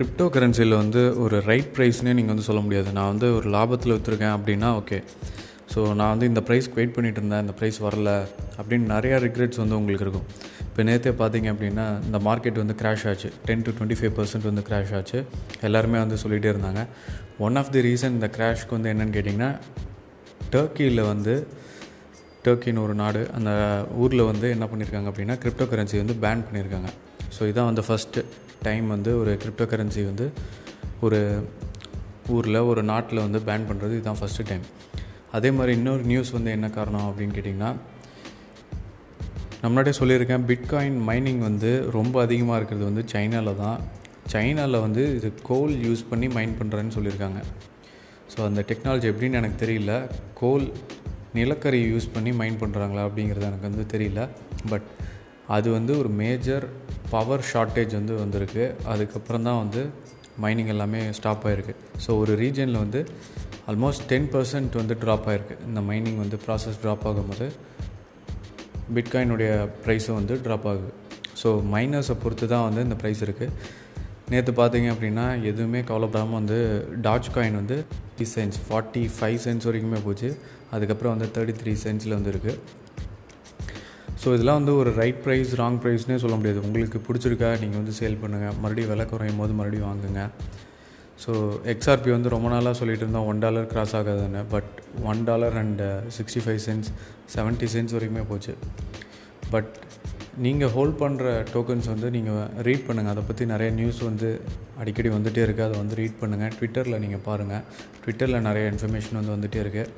Crypto கரன்சியில் வந்து ஒரு right ப்ரைஸ்னே நீங்கள் வந்து சொல்ல முடியாது. நான் வந்து ஒரு லாபத்தில் விற்றுருக்கேன் அப்படின்னா ஓகே ஸோ நான் வந்து இந்த ப்ரைஸ்க்கு வெயிட் பண்ணிகிட்டு இருந்தேன் இந்த ப்ரைஸ் வரல அப்படின்னு நிறையா ரிக்ரெட்ஸ் வந்து உங்களுக்கு இருக்கும். இப்போ நேற்றே பார்த்தீங்க அப்படின்னா இந்த மார்க்கெட் வந்து கிராஷ் ஆச்சு. Ten to twenty five percent வந்து கிராஷ் ஆச்சு. எல்லாருமே வந்து சொல்லிகிட்டே இருந்தாங்க. ஒன் ஆஃப் தி ரீசன் இந்த கிராஷ்க்கு வந்து என்னென்னு கேட்டிங்கன்னா டர்க்கியில் வந்து டர்க்கின்னு ஒரு நாடு அந்த ஊரில் வந்து என்ன பண்ணியிருக்காங்க அப்படின்னா கிரிப்டோ கரன்சி வந்து பேன் பண்ணியிருக்காங்க ஸோ இதான் வந்து ஃபஸ்ட்டு டைம் வந்து ஒரு கிரிப்டோ கரன்சி வந்து ஒரு ஊரில் ஒரு நாட்டில் வந்து பேன் பண்ணுறது இதுதான் ஃபஸ்ட்டு டைம் அதே மாதிரி இன்னொரு நியூஸ் வந்து என்ன காரணம் அப்படின்னு கேட்டிங்கன்னா நம்மளாட்டே சொல்லியிருக்கேன் பிட்காயின் மைனிங் வந்து ரொம்ப அதிகமாக இருக்கிறது வந்து சைனாவில் தான். சைனாவில் வந்து இது கோல் யூஸ் பண்ணி மைன் பண்ணுறேன்னு சொல்லியிருக்காங்க. ஸோ அந்த டெக்னாலஜி எப்படின்னு எனக்கு தெரியல. கோல் நிலக்கரி யூஸ் பண்ணி மைன் பண்ணுறாங்களா அப்படிங்கிறது எனக்கு வந்து தெரியல. பட் அது வந்து ஒரு மேஜர் பவர் ஷார்ட்டேஜ் வந்து வந்திருக்கு. அதுக்கப்புறம் தான் வந்து மைனிங் எல்லாமே ஸ்டாப் ஆகிருக்கு ஸோ ஒரு ரீஜனில் வந்து ஆல்மோஸ்ட் டென் பர்சன்ட் வந்து ட்ராப் ஆகிருக்கு இந்த மைனிங் வந்து ப்ராசஸ் ட்ராப் ஆகும்போது பிட்காயினுடைய ப்ரைஸும் வந்து ட்ராப் ஆகுது. ஸோ மைனஸை பொறுத்து தான் வந்து இந்த ப்ரைஸ் இருக்குது நேற்று பார்த்தீங்க அப்படின்னா எதுவுமே கவலைப்படாமல் வந்து டாச் காயின் வந்து three cents forty five cents வரைக்குமே போச்சு. அதுக்கப்புறம் வந்து தேர்ட்டி த்ரீ சென்ஸில் வந்து இருக்குது ஸோ இதெல்லாம் வந்து ஒரு ரைட் ப்ரைஸ் ராங் ப்ரைஸ்னே சொல்ல முடியாது. உங்களுக்கு பிடிச்சிருக்கா நீங்கள் வந்து சேல் பண்ணுங்கள் மறுபடியும் விலை குறையும் போது மறுபடியும் வாங்குங்க. ஸோ எக்ஸ்ஆர்பி வந்து ரொம்ப நாளாக சொல்லிட்டு இருந்தோம். ஒன் டாலர் கிராஸ் ஆகாதுன்னு. But one dollar and sixty five cents seventy cents வரைக்குமே போச்சு. பட் நீங்கள் ஹோல்ட் பண்ணுற டோக்கன்ஸ் வந்து நீங்கள் ரீட் பண்ணுங்கள் அதை பற்றி நிறைய நியூஸ் வந்து அடிக்கடி வந்துகிட்டே இருக்குது அதை வந்து ரீட் பண்ணுங்கள் ட்விட்டரில் நீங்கள் பாருங்கள் ட்விட்டரில் நிறைய இன்ஃபர்மேஷன் வந்து வந்துகிட்டே இருக்குது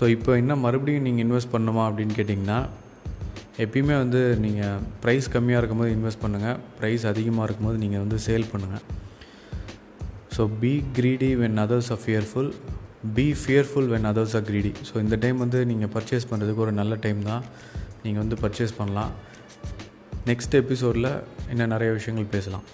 ஸோ இப்போ என்ன மறுபடியும் நீங்கள் இன்வெஸ்ட் பண்ணுமா அப்படின்னு கேட்டிங்கன்னா எப்பயுமே வந்து நீங்கள் ப்ரைஸ் கம்மியாக இருக்கும்போது இன்வெஸ்ட் பண்ணுங்கள் ப்ரைஸ் அதிகமாக இருக்கும்போது நீங்கள் வந்து சேல் பண்ணுங்கள் so be greedy when others are fearful be fearful when others are greedy so இந்த டைம் வந்து நீங்கள் பர்ச்சேஸ் பண்ணுறதுக்கு ஒரு நல்ல டைம் தான். நீங்கள் வந்து பர்ச்சேஸ் பண்ணலாம். நெக்ஸ்ட் எபிசோடில் இன்னும் நிறைய விஷயங்கள் பேசலாம்.